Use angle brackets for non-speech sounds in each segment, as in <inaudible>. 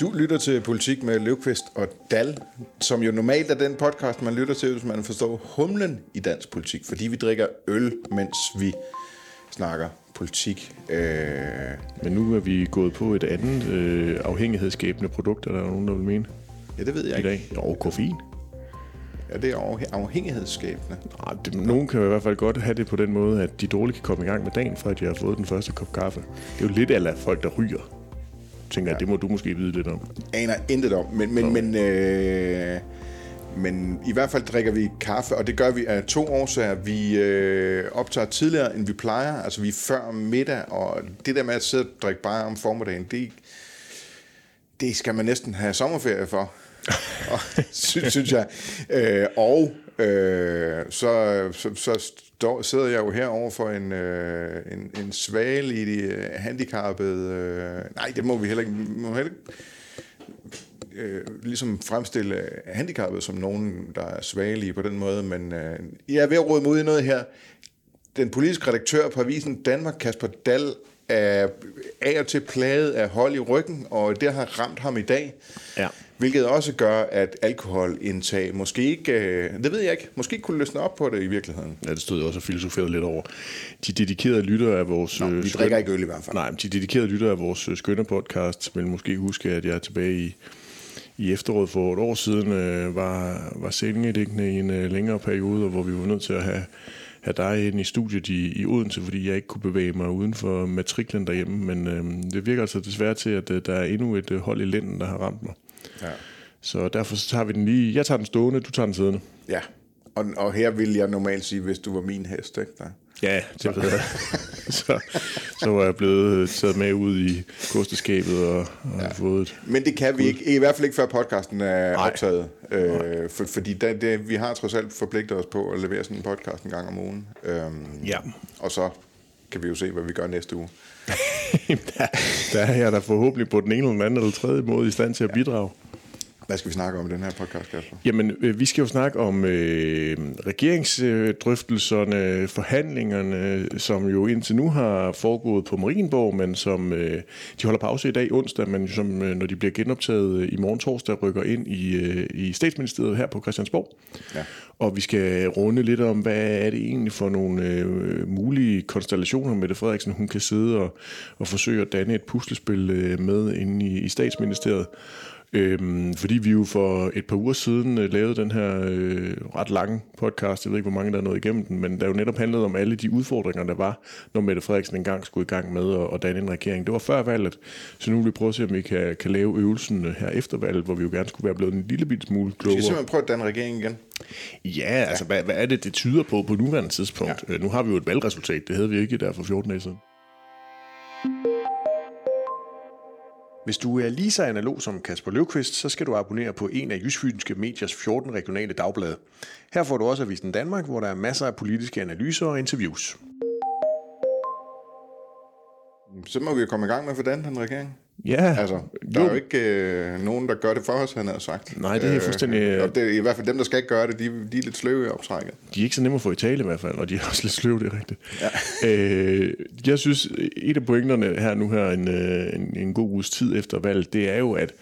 Du lytter til Politik med Løvqvist og Dal, som jo normalt er den podcast, man lytter til, hvis man forstår humlen i dansk politik, fordi vi drikker øl, mens vi snakker politik. Øh, Men nu er vi gået på et andet øh, afhængighedsskabende produkt, er der nogen, der vil mene ja, det ved jeg i ikke. dag. Jo, koffein. Ja, det er afhæ- afhængighedsskabende. Nej, det, nogen kan i hvert fald godt have det på den måde, at de dårligt kan komme i gang med dagen, fra at de har fået den første kop kaffe. Det er jo lidt af folk, der ryger. Tænker jeg, det må du måske vide lidt om. aner intet om, men, men, men, øh, men i hvert fald drikker vi kaffe, og det gør vi af to årsager. Vi øh, optager tidligere, end vi plejer, altså vi er før middag, og det der med at sidde og drikke bare om formiddagen, det, det skal man næsten have sommerferie for, <laughs> og, synes, synes jeg. Øh, og øh, så, så, så står, sidder jeg jo her over for en, øh, en, en svagelig, øh, handicappet... Øh, nej, det må vi heller ikke... Må heller ikke øh, ligesom fremstille handicappet som nogen, der er svagelige på den måde, men øh, jeg er ved at råde mod i noget her. Den politiske redaktør på avisen Danmark, Kasper Dal, er af og til plaget af hold i ryggen, og det har ramt ham i dag. Ja. Hvilket også gør, at alkoholindtag måske ikke, øh, det ved jeg ikke, måske kunne løsne op på det i virkeligheden. Ja, det stod jeg også og filosoferede lidt over. De dedikerede lyttere af vores... Nå, øh, vi skøn- drikker ikke øl i hvert fald. Nej, de dedikerede lyttere af vores øh, skønne podcast vil måske huske, at jeg tilbage i, i efteråret for et år siden øh, var, var sengedækkende i en øh, længere periode, hvor vi var nødt til at have, have dig ind i studiet i, i Odense, fordi jeg ikke kunne bevæge mig uden for matriklen derhjemme. Men øh, det virker altså desværre til, at øh, der er endnu et øh, hold i lænden, der har ramt mig. Ja. Så derfor så tager vi den lige... Jeg tager den stående, du tager den siddende. ja. Og, og her vil jeg normalt sige, hvis du var min hest, ikke? Der. Ja, det ved jeg. <laughs> så, så var jeg blevet taget med ud i kosteskabet og, og ja. fået et... Men det kan vi ikke, i hvert fald ikke før podcasten er Nej. optaget. Øh, for, fordi der, det, vi har trods alt forpligtet os på at levere sådan en podcast en gang om ugen. Øhm, Ja. Og så kan vi jo se, hvad vi gør næste uge. <laughs> <laughs> der, der er jeg da forhåbentlig på den ene eller den anden eller tredje måde i stand til at bidrage. Hvad skal vi snakke om i den her podcast, Kasper? Jamen, øh, vi skal jo snakke om øh, regeringsdrøftelserne, forhandlingerne, som jo indtil nu har foregået på Marienborg, men som øh, de holder pause i dag onsdag, men som øh, når de bliver genoptaget øh, i morgen torsdag, rykker ind i, øh, i statsministeriet her på Christiansborg. Ja. Og vi skal runde lidt om, hvad er det egentlig for nogle øh, mulige konstellationer, Mette Frederiksen hun kan sidde og, og forsøge at danne et puslespil øh, med inde i, i statsministeriet. Øhm, fordi vi jo for et par uger siden øh, lavede den her øh, ret lange podcast, jeg ved ikke, hvor mange der er nået igennem den, men der jo netop handlede om alle de udfordringer, der var, når Mette Frederiksen engang skulle i gang med at, at danne en regering. Det var før valget, så nu vil vi prøve at se, om vi kan, kan lave øvelsen øh, her efter valget, hvor vi jo gerne skulle være blevet en lille bit smule Vi skal klogere. simpelthen prøve at danne regering igen. Ja, altså hvad, hvad er det, det tyder på på nuværende tidspunkt? Ja. Nu har vi jo et valgresultat, det havde vi ikke der for 14 dage siden. Hvis du er lige så analog som Kasper Løvqvist, så skal du abonnere på en af Jysfynske Mediers 14 regionale dagblade. Her får du også Avisen Danmark, hvor der er masser af politiske analyser og interviews. Så må vi jo komme i gang med danne den regering. Ja, Altså, der er jo ikke øh, nogen, der gør det for os, han har sagt. Nej, det er fuldstændig- Øh, og det i hvert fald dem, der skal ikke gøre det, de, de er lidt sløve i optrækket. de er ikke så nemme at få i tale i hvert fald, og de er <laughs> også lidt sløve, det er rigtigt. Ja. <laughs> Øh, jeg synes, et af pointerne her nu her en, øh, en, en god uges tid efter valget, det er jo, at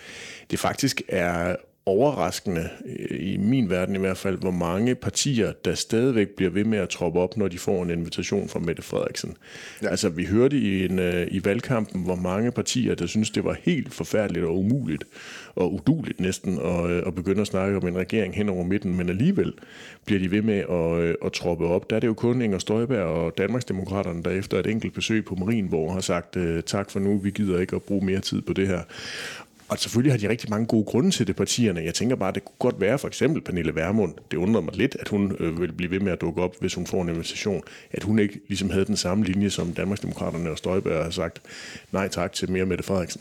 det faktisk er overraskende, øh, i min verden i hvert fald, hvor mange partier, der stadigvæk bliver ved med at troppe op, når de får en invitation fra Mette Frederiksen. Ja. Altså, vi hørte i, en, øh, i valgkampen, hvor mange partier, der synes det var helt forfærdeligt og umuligt, og uduligt næsten, at, øh, at begynde at snakke om en regering hen over midten, men alligevel bliver de ved med at, at troppe op. Der er det jo kun Inger Støjberg og Danmarksdemokraterne, der efter et enkelt besøg på Marienborg har sagt, tak for nu, vi gider ikke at bruge mere tid på det her. Og selvfølgelig har de rigtig mange gode grunde til det, partierne. Jeg tænker bare, det kunne godt være for eksempel Pernille Vermund. Det undrer mig lidt, at hun øh, vil blive ved med at dukke op, hvis hun får en invitation. At hun ikke ligesom havde den samme linje, som Danmarksdemokraterne og Støjberg har sagt nej tak til mere Mette Frederiksen.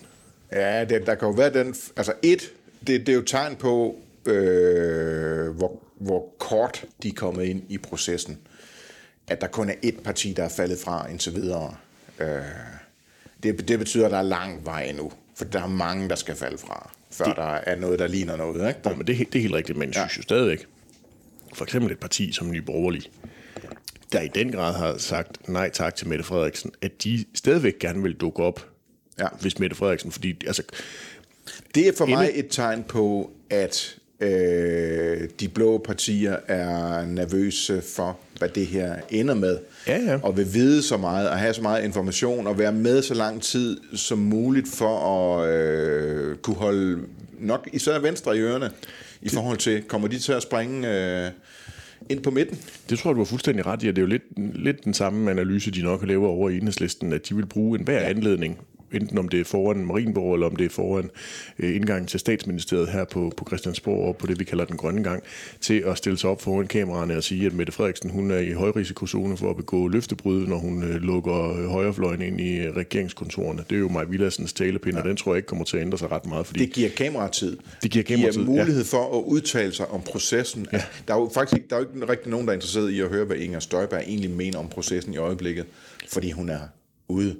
Ja, det, der kan jo være den... Altså et, det, det er jo tegn på, øh, hvor, hvor kort de er kommet ind i processen. At der kun er et parti, der er faldet fra indtil videre. Øh, det, det betyder, at der er lang vej endnu. For der er mange, der skal falde fra, før det, der er noget, der ligner noget. Ikke? Der, Nå, men det, er det er helt rigtigt, men jeg synes jo stadigvæk, for eksempel et parti som Nye Borgerlige, der i den grad har sagt nej tak til Mette Frederiksen, at de stadigvæk gerne vil dukke op, Ja. hvis Mette Frederiksen, fordi altså, Det er for mig et tegn på, at øh, de blå partier er nervøse for, hvad det her ender med. Ja, ja. Og vil vide så meget, og have så meget information, og være med så lang tid som muligt for at øh, kunne holde nok især Venstre i ørerne, i forhold til, kommer de til at springe øh, ind på midten? Det tror jeg, du har fuldstændig ret i, at det er jo lidt, lidt den samme analyse, de nok laver over i enhedslisten, at de vil bruge enhver ja. anledning, enten om det er foran Marienborg, eller om det er foran øh, indgangen til statsministeriet her på, på Christiansborg, og på det, vi kalder den grønne gang, til at stille sig op foran kameraerne og sige, at Mette Frederiksen hun er i højrisikozone for at begå løftebrud, når hun øh, lukker højrefløjen ind i øh, regeringskontorerne. Det er jo Maj Villadsens talepind, ja. og den tror jeg ikke kommer til at ændre sig ret meget, fordi Det giver kameratid. Det giver kameratid, giver mulighed for at udtale sig om processen. Ja. Der er jo faktisk ikke, der er jo ikke rigtig nogen, der er interesseret i at høre, hvad Inger Støjberg egentlig mener om processen i øjeblikket, fordi hun er ude.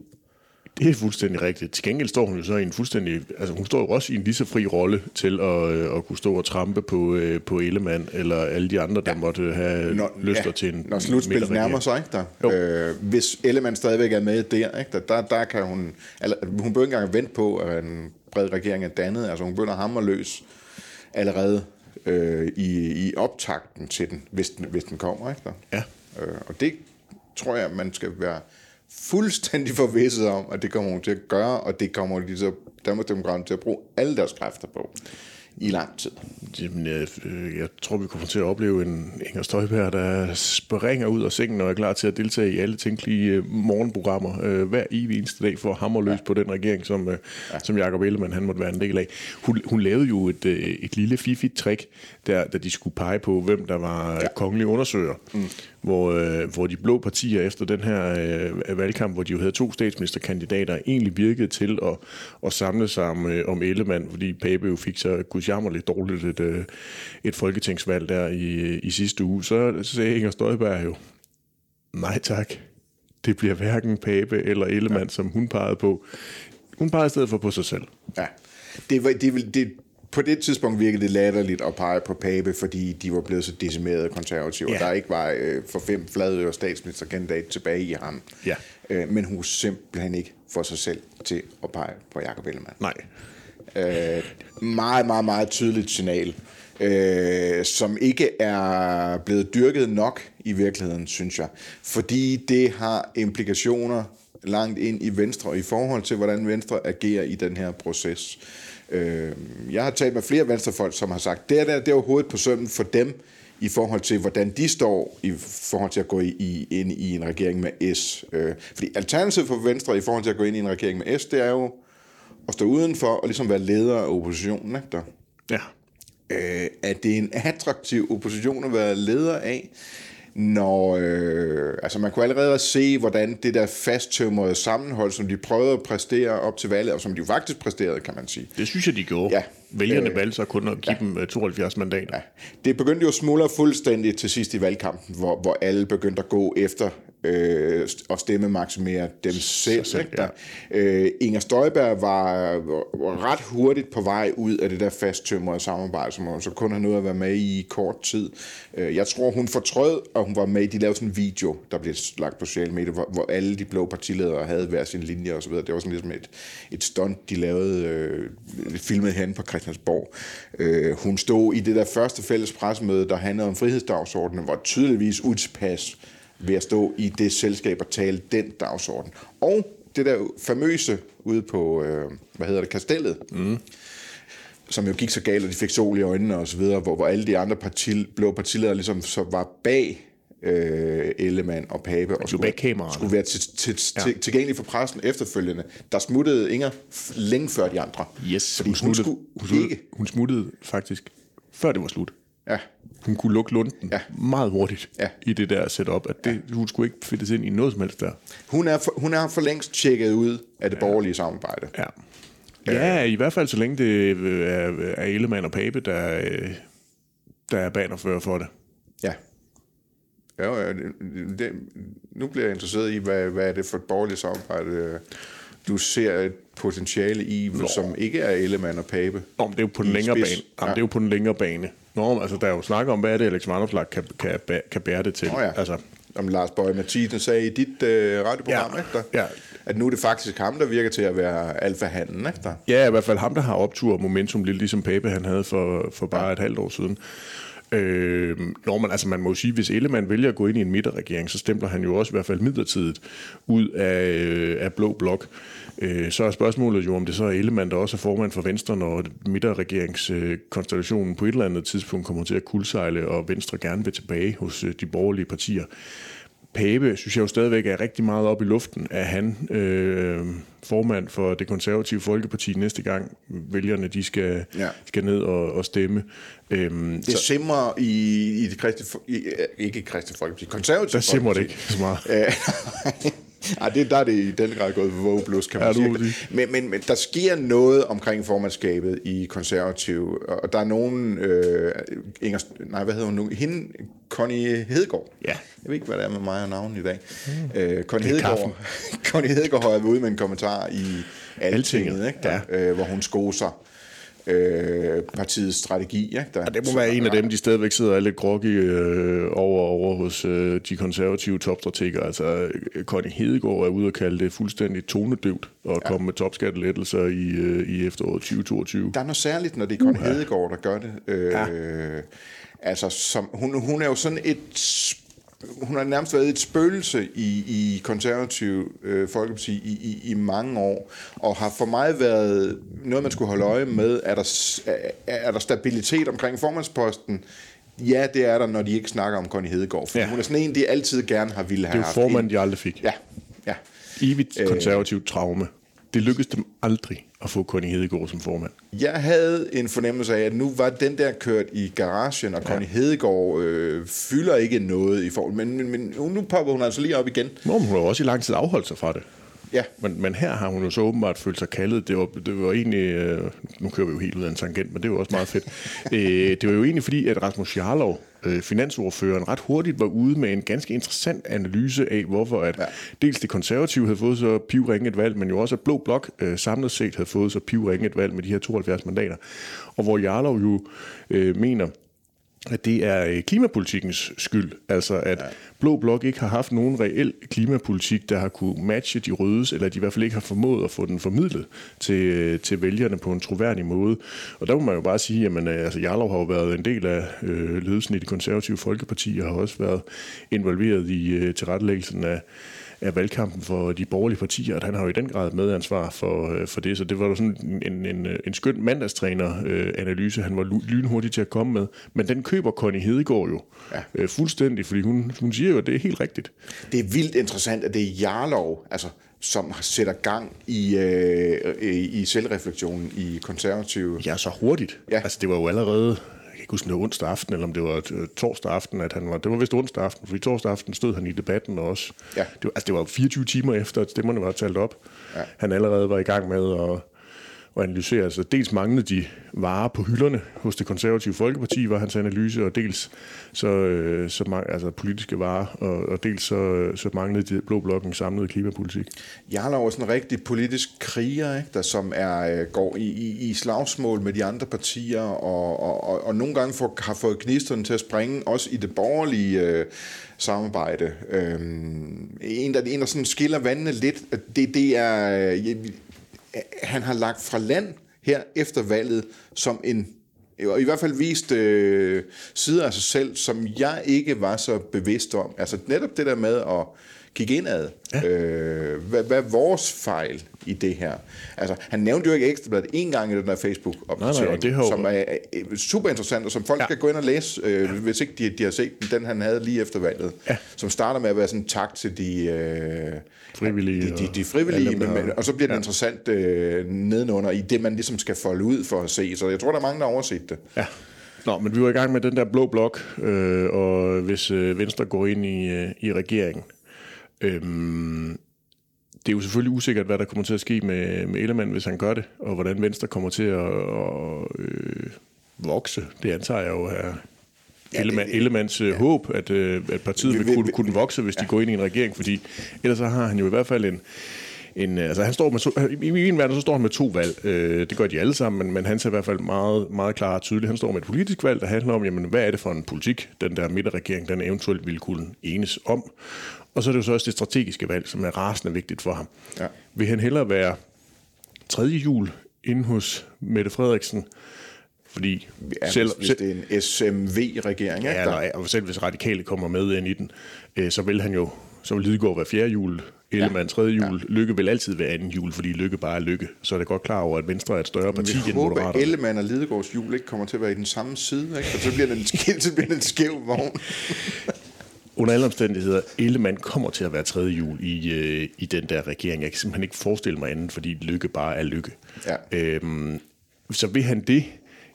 Det er fuldstændig rigtigt. Til gengæld står hun jo så i en fuldstændig... Altså hun står jo også i en lige så fri rolle til at, øh, at kunne stå og trampe på, øh, på Ellemann eller alle de andre, der ja. måtte have Når, lyster ja, til en når slutspillet nærmer sig, ikke der? Øh, hvis Ellemann stadigvæk er med der, ikke der, der, der kan hun... Eller, hun bør ikke engang vente på, at en bred regering er dannet. Altså hun begynder hammer løs allerede øh, i, i optakten til den, hvis den, hvis den kommer, ikke der? Ja. Øh, og det tror jeg, man skal være fuldstændig forvisset om, at det kommer hun til at gøre, og det kommer de så Danmarksdemokraterne til at bruge alle deres kræfter på i lang tid. Jamen, jeg, øh, jeg tror, vi kommer til at opleve en Inger Støjberg, der springer ud af sengen og er klar til at deltage i alle tænkelige øh, morgenprogrammer øh, hver evig eneste dag for at hamre løs ja. på den regering, som, øh, ja. som Jacob Ellemann han måtte være en del af. Hun, hun lavede jo et, øh, et lille fifigt trick, der, da de skulle pege på, hvem der var ja. kongelig undersøger. Mm. Hvor, øh, hvor de blå partier efter den her øh, valgkamp, hvor de jo havde to statsministerkandidater, egentlig virkede til at, at samle sig om, øh, om Ellemann, fordi Pape jo fik så gudsjammerligt dårligt et, øh, et folketingsvalg der i, i sidste uge. Så, så sagde Inger Støjberg jo, nej tak, det bliver hverken Pape eller Ellemann, ja. som hun pegede på. Hun pegede i stedet for på sig selv. Ja, det, var, det, vil- det, på det tidspunkt virkede det latterligt at pege på Pape, fordi de var blevet så decimerede konservative, ja. Og der ikke var øh, for fem fladøre statsministerkandidat tilbage i ham. Ja. Øh, men hun kunne simpelthen ikke få sig selv til at pege på Jacob Ellemann. Nej. Øh, meget, meget, meget tydeligt signal, øh, som ikke er blevet dyrket nok i virkeligheden, synes jeg. Fordi det har implikationer langt ind i Venstre, i forhold til, hvordan Venstre agerer i den her proces. Øh, jeg har talt med flere venstrefolk, som har sagt, det er, der, det er overhovedet på sømmen for dem, i forhold til, hvordan de står i forhold til at gå i, i, ind i en regering med S. Øh, fordi alternativet for Venstre i forhold til at gå ind i en regering med S, det er jo at stå udenfor og ligesom være leder af oppositionen. Ikke der? Ja. Øh, at det er en attraktiv opposition at være leder af, når, øh, altså man kunne allerede se, hvordan det der fasttømrede sammenhold, som de prøvede at præstere op til valget, og som de jo faktisk præsterede, kan man sige. Det synes jeg, de gjorde. Ja. Vælgerne Øh, valgte så kun at give ja. dem øh, 72 mandater. Ja. Det begyndte jo at smuldre fuldstændig til sidst i valgkampen, hvor, hvor alle begyndte at gå efter øh, og stemme maksimere dem selv. selv? Der, øh, Inger Støjberg var, var ret hurtigt på vej ud af det der fasttømrede samarbejde, som hun så kun har nået at være med i i kort tid. Øh, jeg tror, hun fortrød, og hun var med. De lavede sådan en video, der blev lagt på sociale medier, hvor, hvor alle de blå partiledere havde hver sin linje osv. Det var sådan ligesom et, et stunt, de lavede, øh, filmet hen på Christiansborg. Øh, hun stod i det der første fælles pressemøde, der handlede om frihedsdagsordenen, var tydeligvis utilpas ved at stå i det selskab og tale den dagsorden. Og det der famøse ude på, øh, hvad hedder det, kastellet, mm. som jo gik så galt, og de fik sol i øjnene og så videre, hvor, hvor alle de andre parti, blå partiledere ligesom så var bag øh, Ellemann og Pape og skulle, skulle være til, til, ja. til, tilgængelig for pressen efterfølgende. Der smuttede Inger længe før de andre. Yes, fordi hun, smuttede, skulle hun, smuttede, ikke... hun smuttede faktisk, før det var slut. Ja, Hun kunne lukke lunden Ja. ja. meget hurtigt Ja. ja. i det der setup, at det, ja. hun skulle ikke fedtes ind i noget som helst der. hun, er for, hun er for længst tjekket ud af det borgerlige samarbejde. Ja. Ja, i hvert fald så længe det øh, er, er Ellemann og Pape, der, øh, der er banerfører for det. Ja. Ja, ja, det, det, nu bliver jeg interesseret i, hvad, hvad er det for et borgerligt samarbejde, øh, du ser et potentiale i, Nå. som ikke er Ellemann og Pape. Nå, men det er jo på den længere spids. bane. Jamen, Ja. det er jo på den længere bane. Nå, altså, der er jo snak om, hvad er det, Alex Vanderslag kan, kan, kan bære det til. Nå ja. Altså, om Lars Bøge Mathisen sagde i dit øh, radioprogram, Ja. ikke? Der, Ja. at nu er det faktisk ham, der virker til at være alfahanden, ikke? Der. Ja, i hvert fald ham, der har optur og momentum, lidt ligesom Pape han havde for, for bare ja. et halvt år siden. Øh, når man, altså man må jo sige, hvis Ellemann vælger at gå ind i en midterregering, så stempler han jo også i hvert fald midlertidigt ud af, øh, af blå blok. Øh, så er spørgsmålet jo, om det så er Ellemann, der også er formand for Venstre, når midterregeringskonstellationen på et eller andet tidspunkt kommer til at kuldsejle, og Venstre gerne vil tilbage hos øh, de borgerlige partier. Pape synes jeg jo stadigvæk er rigtig meget op i luften. Er han øh, formand for det konservative Folkeparti næste gang vælgerne de skal, Ja. skal ned og, og stemme? Øhm, Det simmer i, i det kristne, i, øh, ikke kristne folkeparti, konservative der simmer det ikke så meget. <laughs> Øh, Ej, det, der er det i den grad gået Vogue Plus, kan man Ja, sige. Men, men, men der sker noget omkring formandskabet i konservative, og der er nogen, øh, Inger, nej, hvad hedder hun nu? Hende, Connie Hedegaard. Ja. Jeg ved ikke, hvad det er med mig og navnet i dag. Mm. Øh, Connie, Hedegaard, <laughs> Connie Hedegaard har været ude med en kommentar i Altinget, Altinget, ikke? Der, ja. øh, hvor hun skoser øh, partiets strategi. Ikke? Der, Og det må være en af dem, de stadigvæk sidder er lidt groggy øh, over, over hos øh, de konservative topstrateger. Altså, øh, Connie Hedegaard er ude og kalde det fuldstændig tonedøvt og ja. komme med topskattelettelser i, øh, i efteråret 2022. Der er noget særligt, når det er Connie Hedegaard, der gør det. Øh, ja. Altså, som, hun, hun er jo sådan et... Hun har nærmest været et spøgelse i, i konservativ øh, folkeparti i, i, i mange år, og har for mig været noget, man skulle holde øje med. Er der, er, er der stabilitet omkring formandsposten? Ja, det er der, når de ikke snakker om Connie Hedegaard. For ja. Hun er sådan en, de altid gerne har ville have Det er jo formand, de aldrig fik. Ja, ja. Evigt konservativt traume. Det lykkedes dem aldrig at få Connie Hedegaard som formand. Jeg havde en fornemmelse af, at nu var den der kørt i garagen, og Connie Hedegaard øh, fylder ikke noget i forhold. Men, men, men nu popper hun altså lige op igen. Nå, men hun har også i lang tid afholdt sig fra det. Ja, Men, men her har hun jo så åbenbart følt sig kaldet. Det var, det var egentlig... Øh, nu kører vi jo helt ud af en tangent, men det var også meget fedt. <laughs> øh, det var jo egentlig fordi, at Rasmus Jarlov, øh, finansordføreren, ret hurtigt var ude med en ganske interessant analyse af, hvorfor at Ja. dels det konservative havde fået så pivringe et valg, men jo også at Blå Blok øh, samlet set havde fået så pivringe et valg med de her 72 mandater. Og hvor Jarlov jo øh, mener, at det er øh, klimapolitikkens skyld. Altså at ja. Blå Blok ikke har haft nogen reel klimapolitik, der har kunne matche de rødes, eller de i hvert fald ikke har formået at få den formidlet til, øh, til vælgerne på en troværdig måde. Og der må man jo bare sige, at altså, Jarlov har jo været en del af øh, ledelsen i det konservative Folkeparti, og har også været involveret i øh, tilrettelæggelsen af af valgkampen for de borgerlige partier, at han har jo i den grad medansvar for, øh, for det. Så det var jo sådan en, en, en skøn mandagstræner-analyse, han var lynhurtig til at komme med. Men den køber Connie Hedegaard jo Ja. øh, fuldstændig, fordi hun, hun siger jo, at det er helt rigtigt. det er vildt interessant, at det er Jarlov, altså, som sætter gang i, øh, i, selvreflektionen i konservative. Ja, så hurtigt. Ja. Altså, det var jo allerede, ikke huske, om det var onsdag aften, eller om det var øh, torsdag aften, at han var, det var vist onsdag aften, fordi torsdag aften stod han i debatten også. Ja. Det var, altså, det var 24 timer efter, at stemmerne var talt op. Ja. Han allerede var i gang med at, at analysere. Altså, dels manglede de varer på hylderne hos det konservative Folkeparti, var hans analyse, og dels så, øh, så mang, altså politiske varer, og, og dels så, øh, så manglede de blå blokken samlede klimapolitik. Jarlov er sådan en rigtig politisk kriger, ikke? der som er, øh, går i, i, i slagsmål med de andre partier, og, og, og, og nogle gange får, har fået knisterne til at springe, også i det borgerlige øh, samarbejde. Øhm, en, der, en, der sådan skiller vandene lidt, det, det er, øh, han har lagt fra land her efter valget som en i hvert fald vist øh, sider af sig selv, som jeg ikke var så bevidst om. Altså netop det der med at kigge indad. Ja. Øh, hvad, hvad er vores fejl i det her? Altså, han nævnte jo ikke Ekstrabladet en gang i den der facebook Nej, nej, og det har jo- som er, er super interessant, og som folk ja. Skal gå ind og læse, øh, ja. hvis ikke de, de har set den, den han havde lige efter valget. Ja. Som starter med at være sådan tak til de... Øh, Frivillige De, de, de og frivillige, dem, men, og så bliver det ja. interessant øh, nedenunder i det, man ligesom skal folde ud for at se. Så jeg tror, der er mange, der har overset det. Ja. Nå, men vi var i gang med den der blå blok, øh, og hvis øh, Venstre går ind i, øh, i regeringen, øh, det er jo selvfølgelig usikkert, hvad der kommer til at ske med, med Ellemann, hvis han gør det, og hvordan Venstre kommer til at, at øh, vokse. Det antager jeg jo er Ellemann, Ellemanns ja. håb, at, øh, at partiet Vi- vil vi- kunne, kunne vokse, hvis de går ind i en regering, fordi ellers så har han jo i hvert fald en, en altså han står med to, i min verden så står han med to valg. Øh, det gør de alle sammen, men, men han ser i hvert fald meget, meget klar og tydeligt. Han står med et politisk valg, der handler om, jamen, hvad er det for en politik, den der midterregering, den eventuelt ville kunne enes om. Og så er det jo så også det strategiske valg, som er rasende vigtigt for ham. Ja. Vil han hellere være tredje jul inde hos Mette Frederiksen, fordi ja, selv, hvis, hvis det er en SMV-regering, ja, eller, og selv hvis radikale kommer med ind i den, øh, så vil han jo så vil Lidegaard være fjerde jul, Ellemann ja. tredje jul, ja. Lykke vil altid være anden jul, fordi Lykke bare er Lykke. Så er det godt klar over, at Venstre er et større parti end Moderaterne. Vi håber, at Ellemann og Lidegaards jul ikke kommer til at være i den samme side, ikke? og så bliver det en, så bliver det en skæv vogn. Under alle omstændigheder, Ellemann kommer til at være tredje jul i, øh, i den der regering. Jeg kan simpelthen ikke forestille mig andet, fordi Lykke bare er Lykke. Ja. Øhm, så vil han det,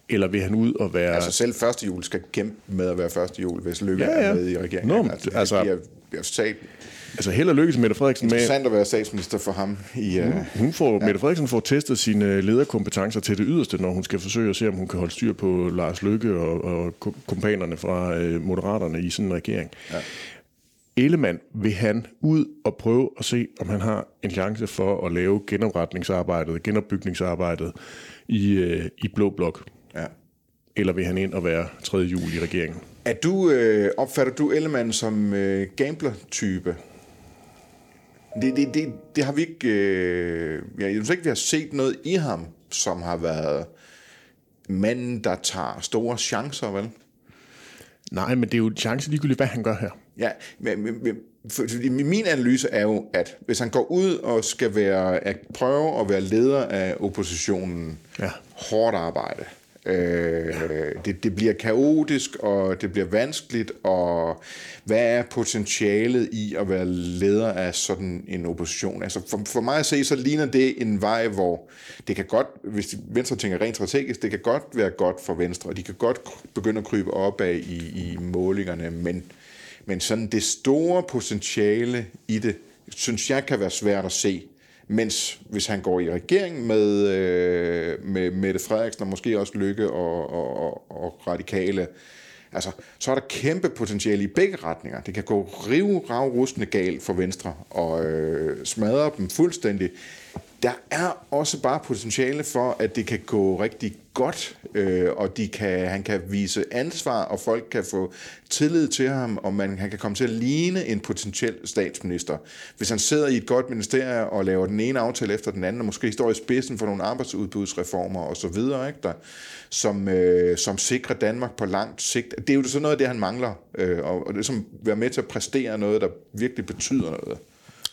eller vil han ud og være... Altså selv første jul skal kæmpe med at være første jul, hvis Lykke ja, ja. er med i regeringen. Nå, altså, altså, bliver, bliver sat... Altså held og lykkes Mette Frederiksen med... Interessant at være statsminister for ham. I, uh, hun får, ja. Mette Frederiksen får testet sine lederkompetencer til det yderste, når hun skal forsøge at se, om hun kan holde styr på Lars Lykke og, og kompanerne fra uh, Moderaterne i sådan en regering. Ja. Ellemann vil han ud og prøve at se, om han har en chance for at lave genopretningsarbejdet, genopbygningsarbejdet i, uh, i Blå Blok. Ja. Eller vil han ind og være tredje jul i regeringen? Er du, øh, opfatter du Ellemann som øh, gambler-type? Det, det, det, det har vi ikke... Øh, jeg synes ikke, vi har set noget i ham, som har været manden, der tager store chancer, vel? Nej, men det er jo en chance ligegyldigt, hvad han gør her. Ja, men, men fordi min analyse er jo, at hvis han går ud og skal være, at prøve at være leder af oppositionen, ja. hårdt arbejde, Øh, det, det bliver kaotisk, og det bliver vanskeligt, og hvad er potentialet i at være leder af sådan en opposition? Altså for, for mig at se, så ligner det en vej, hvor det kan godt, hvis Venstre tænker rent strategisk, det kan godt være godt for Venstre, og de kan godt begynde at krybe op af i, i målingerne, men, men sådan det store potentiale i det, synes jeg kan være svært at se. Mens hvis han går i regering med, øh, med Mette Frederiksen og måske også Lykke og, og, og, og radikale, altså, så er der kæmpe potentiale i begge retninger. Det kan gå rive, rav, galt for Venstre og øh, smadre dem fuldstændig der er også bare potentiale for, at det kan gå rigtig godt, øh, og de kan, han kan vise ansvar, og folk kan få tillid til ham, og man, han kan komme til at ligne en potentiel statsminister. Hvis han sidder i et godt ministerie og laver den ene aftale efter den anden, og måske står i spidsen for nogle arbejdsudbudsreformer osv., ikke, der, som, øh, som sikrer Danmark på langt sigt. Det er jo sådan noget af det, han mangler, øh, og, og det er som at være med til at præstere noget, der virkelig betyder noget.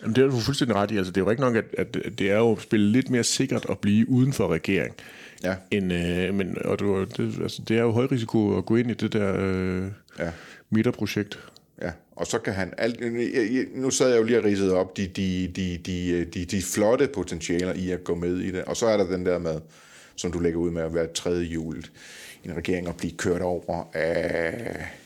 Jamen, det er du fuldstændig ret i. Altså, det er jo ikke nok, at, at det er jo at spille lidt mere sikkert at blive uden for regering. Ja. End, øh, men, og du, det, altså, det er jo høj risiko at gå ind i det der øh, ja. midterprojekt. Ja, og så kan han... Alt, nu sad jeg jo lige og ridset op de, de, de, de, de, de flotte potentialer i at gå med i det. Og så er der den der med, som du lægger ud med at være tredje jul i en regering og blive kørt over af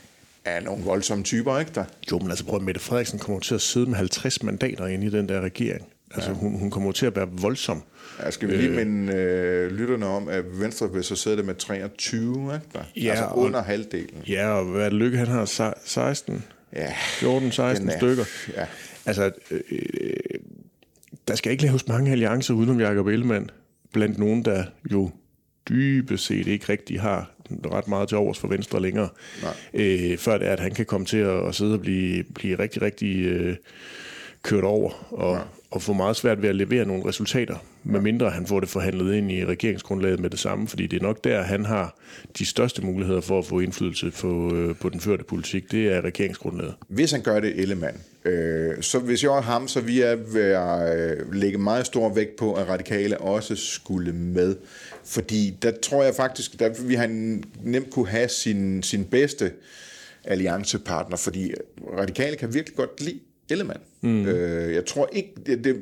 er nogle voldsomme typer, ikke der? Jo, men altså prøv at Mette Frederiksen kommer til at sidde med 50 mandater inde i den der regering. Altså ja. hun, hun kommer til at være voldsom. Ja, skal vi lige øh, minde øh, lytterne om, at Venstre vil så sidde med 23, ikke der? Ja, altså under og, halvdelen. Ja, og hvad er det lykke, han har 16? Ja, 14, 16 er, stykker. Ja. Altså, øh, der skal ikke laves mange alliancer udenom Jacob Ellemann, blandt nogen, der jo dybest set ikke rigtig har ret meget til overs for Venstre længere. Øh, før det er, at han kan komme til at, at sidde og blive, blive rigtig, rigtig øh, kørt over og, og få meget svært ved at levere nogle resultater, medmindre han får det forhandlet ind i regeringsgrundlaget med det samme, fordi det er nok der, han har de største muligheder for at få indflydelse på, øh, på den førte politik, det er regeringsgrundlaget. Hvis han gør det, Ellemann, øh, så hvis jeg er ham, så vi er ved at øh, lægge meget stor vægt på, at radikale også skulle med. Fordi der tror jeg faktisk, der vi han nemt kunne have sin, sin bedste alliancepartner, fordi radikale kan virkelig godt lide Ellemann. Mm. Øh, jeg tror ikke, det, det,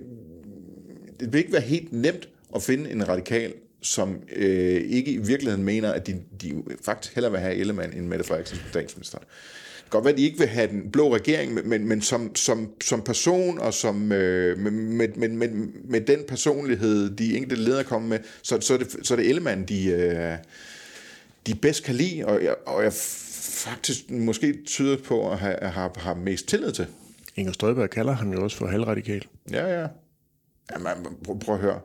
det vil ikke være helt nemt at finde en radikal, som øh, ikke i virkeligheden mener, at de, de faktisk hellere vil have Ellemann end Mette Frederiksen som statsminister godt være, at de ikke vil have den blå regering, men, men som, som, som person og som, øh, med, med, med, med den personlighed, de enkelte ledere kommer med, så, så, er, det, så er det Ellemann, de, øh, de bedst kan lide, og jeg, og jeg faktisk måske tyder på at have, have, have mest tillid til. Inger Støjberg kalder ham jo også for halvradikal. Ja, ja. Jamen, prøv, prøv at høre.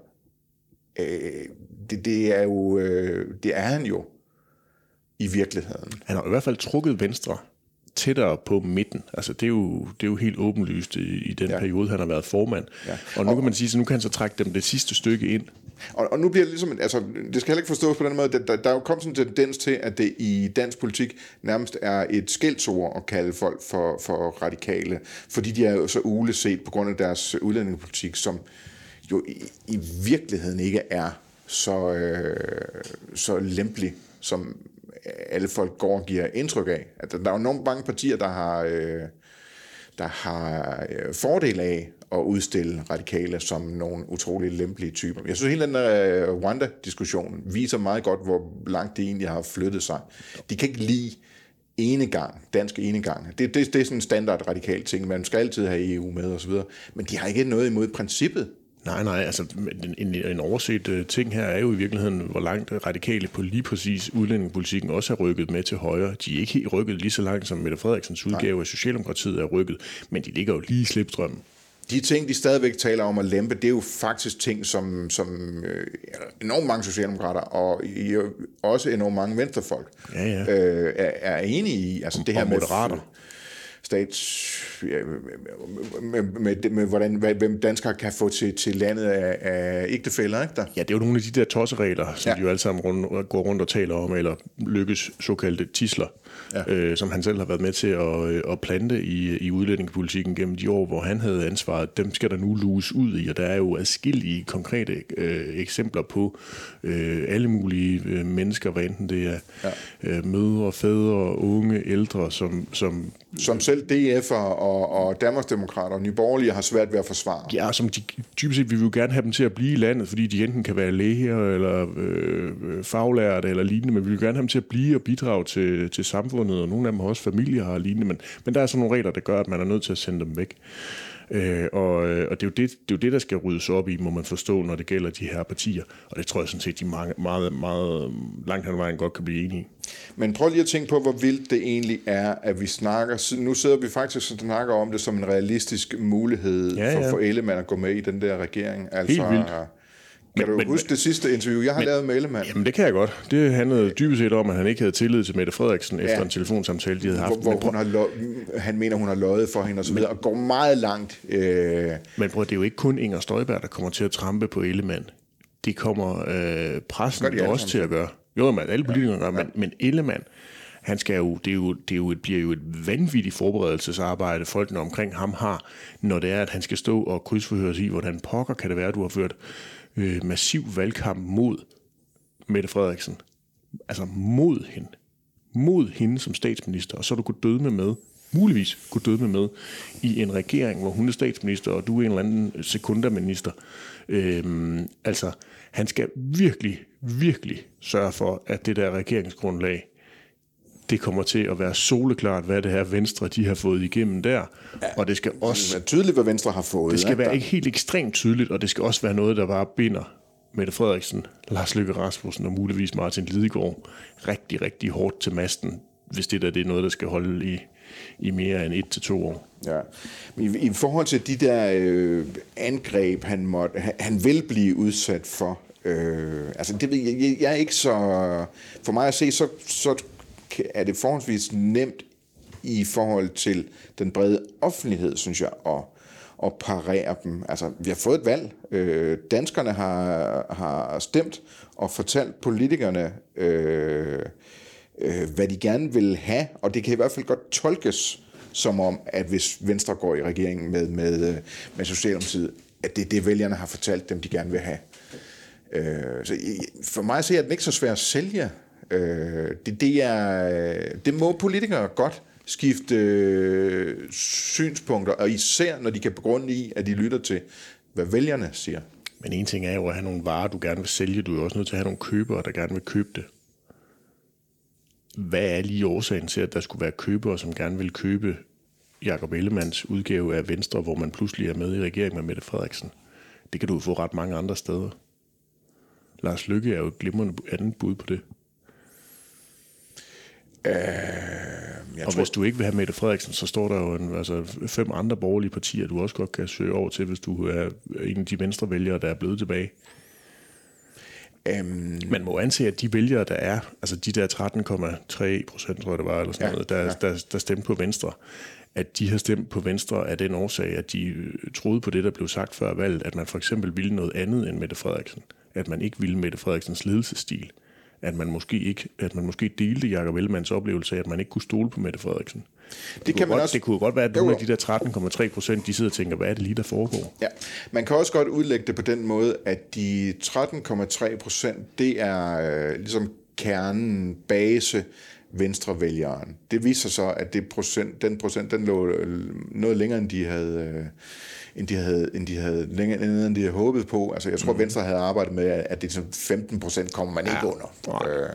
Øh, det, det er jo, øh, det er han jo i virkeligheden. Han har i hvert fald trukket Venstre tættere på midten. Altså, det er jo, det er jo helt åbenlyst i, i den ja. periode, han har været formand. Ja. Og nu kan man sige, så nu kan han så trække dem det sidste stykke ind. Og, og nu bliver det ligesom, altså, det skal heller ikke forstås på den måde, der, der er jo kommet sådan en tendens til, at det i dansk politik nærmest er et skældsord at kalde folk for, for radikale, fordi de er jo så uleset på grund af deres udlændingepolitik, som jo i, i virkeligheden ikke er så, øh, så lempelig, som alle folk går og giver indtryk af. At der er jo nogle mange partier, der har, øh, der har øh, fordel af at udstille radikale som nogle utrolig lempelige typer. Jeg synes, hele den der øh, Rwanda-diskussion viser meget godt, hvor langt det egentlig har flyttet sig. De kan ikke lide enegang, dansk enegang. Det, det, det er sådan en standard radikal ting. Man skal altid have EU med osv. Men de har ikke noget imod princippet. Nej, nej, altså en, en overset uh, ting her er jo i virkeligheden, hvor langt radikale på lige præcis udlændingepolitikken også er rykket med til højre. De er ikke helt rykket lige så langt, som Mette Frederiksens udgave nej. af Socialdemokratiet er rykket, men de ligger jo lige i slipstrømmen. De ting, de stadigvæk taler om at lempe, det er jo faktisk ting, som, som øh, enormt mange socialdemokrater og i, også enormt mange venstrefolk ja, ja. Øh, er, er enige i. Altså det her med moderater stats... Med, med, med, med hvordan, hvem danskere kan få til, til landet af, af ægtefælder, ikke der? Ja, det er jo nogle af de der tosseregler, som ja. de jo alle sammen rund, går rundt og taler om, eller lykkes såkaldte tisler ja. øh, som han selv har været med til at, øh, at plante i, i udlændingepolitikken gennem de år, hvor han havde ansvaret. Dem skal der nu luges ud i, og der er jo adskillige konkrete øh, eksempler på øh, alle mulige øh, mennesker, hvad enten det er ja. øh, mødre, fædre, unge, ældre, som... Som, som selv DF'er og, og Danmarksdemokrater og Nyborgerlige har svært ved at forsvare. Ja, som de, typisk set, vi vil jo gerne have dem til at blive i landet, fordi de enten kan være læger eller øh, øh faglærte eller lignende, men vi vil gerne have dem til at blive og bidrage til, til samfundet samfundet, og nogle af dem har også familier og lignende, men, men der er sådan nogle regler, der gør, at man er nødt til at sende dem væk. Øh, og, øh, og det, er jo det, det er jo det, der skal ryddes op i, må man forstå, når det gælder de her partier. Og det tror jeg sådan set, de meget, meget, meget langt hen ad vejen godt kan blive enige Men prøv lige at tænke på, hvor vildt det egentlig er, at vi snakker. Nu sidder vi faktisk og snakker om det som en realistisk mulighed ja, ja. for, for Ellemann at gå med i den der regering. Altså, Helt vildt. Kan men, du men, huske men, det sidste interview, jeg har men, lavet med Ellemann? Jamen, det kan jeg godt. Det handlede dybest set om, at han ikke havde tillid til Mette Frederiksen ja. efter en telefonsamtale, de havde haft. Hvor, hvor hun har lo- han mener, hun har løjet for hende og så videre, og går meget langt. Øh... Men prøv, det er jo ikke kun Inger Støjberg, der kommer til at trampe på Ellemann. Det kommer øh, pressen de også til at gøre. Jo, men alle politikere gør, ja. men, men Ellemann, han skal jo, det, er jo, det er jo et, bliver jo et vanvittigt forberedelsesarbejde, folkene omkring ham har, når det er, at han skal stå og krydsforhøres i, hvordan pokker kan det være, du har ført øh, massiv valgkamp mod Mette Frederiksen. Altså mod hende. Mod hende som statsminister. Og så du kunne døde med, muligvis kunne døde med i en regering, hvor hun er statsminister, og du er en eller anden sekunderminister. Øhm, altså, han skal virkelig, virkelig sørge for, at det der regeringsgrundlag, det kommer til at være soleklart, hvad det her Venstre de har fået igennem der. Ja, og det skal også... Det tydeligt, hvad Venstre har fået. Det skal være ikke helt ekstremt tydeligt, og det skal også være noget, der bare binder Mette Frederiksen, Lars Løkke Rasmussen og muligvis Martin Lidegaard rigtig, rigtig hårdt til masten, hvis det der det er noget, der skal holde i, i mere end et til to år. Ja. I, I forhold til de der øh, angreb, han, måtte, han, han vil blive udsat for, øh, altså det jeg, jeg er ikke så, for mig at se, så, så er det forholdsvis nemt i forhold til den brede offentlighed, synes jeg, at, at parere dem. Altså, vi har fået et valg. Øh, danskerne har, har stemt og fortalt politikerne, øh, øh, hvad de gerne vil have, og det kan i hvert fald godt tolkes som om, at hvis Venstre går i regeringen med, med, øh, med Socialdemokratiet, at det er det, vælgerne har fortalt dem, de gerne vil have. Øh, så for mig ser jeg den ikke så svært at sælge Øh, det, det, er, øh, det må politikere godt skifte øh, synspunkter, og især når de kan begrunde i, at de lytter til, hvad vælgerne siger. Men en ting er jo at have nogle varer, du gerne vil sælge. Du er også nødt til at have nogle købere, der gerne vil købe det. Hvad er lige årsagen til, at der skulle være købere, som gerne vil købe Jakob Ellemands udgave af Venstre, hvor man pludselig er med i regeringen med Mette Frederiksen? Det kan du få ret mange andre steder. Lars Lykke er jo et glimrende andet bud på det. Øh, Jeg og tror... hvis du ikke vil have Mette Frederiksen, så står der jo en, altså fem andre borgerlige partier, du også godt kan søge over til, hvis du er en af de venstre vælgere, der er blevet tilbage. Um, Man må anse, at de vælgere, der er, altså de der 13,3 procent, tror jeg det var, eller sådan ja, noget, der, ja. der, der stemte på Venstre, at de har stemt på Venstre af den årsag, at de øh, troede på det, der blev sagt før valget, at man for eksempel ville noget andet end Mette Frederiksen. At man ikke ville Mette Frederiksens ledelsesstil. At man måske, ikke, at man måske delte Jacob Ellemanns oplevelse af, at man ikke kunne stole på Mette Frederiksen. Det, det, kan man godt, også... det kunne godt være, at nogle af de der 13,3 procent, de sidder og tænker, hvad er det lige, der foregår? Ja, man kan også godt udlægge det på den måde, at de 13,3 procent, det er øh, ligesom kernen, base, venstrevælgeren. Det viser sig, at det procent, den procent, den lå øh, noget længere, end de havde, øh, end de havde, end de havde, længere, end de havde håbet på. Altså, jeg tror, mm. Venstre havde arbejdet med, at det 15 procent kommer man ja. ikke under. Øh,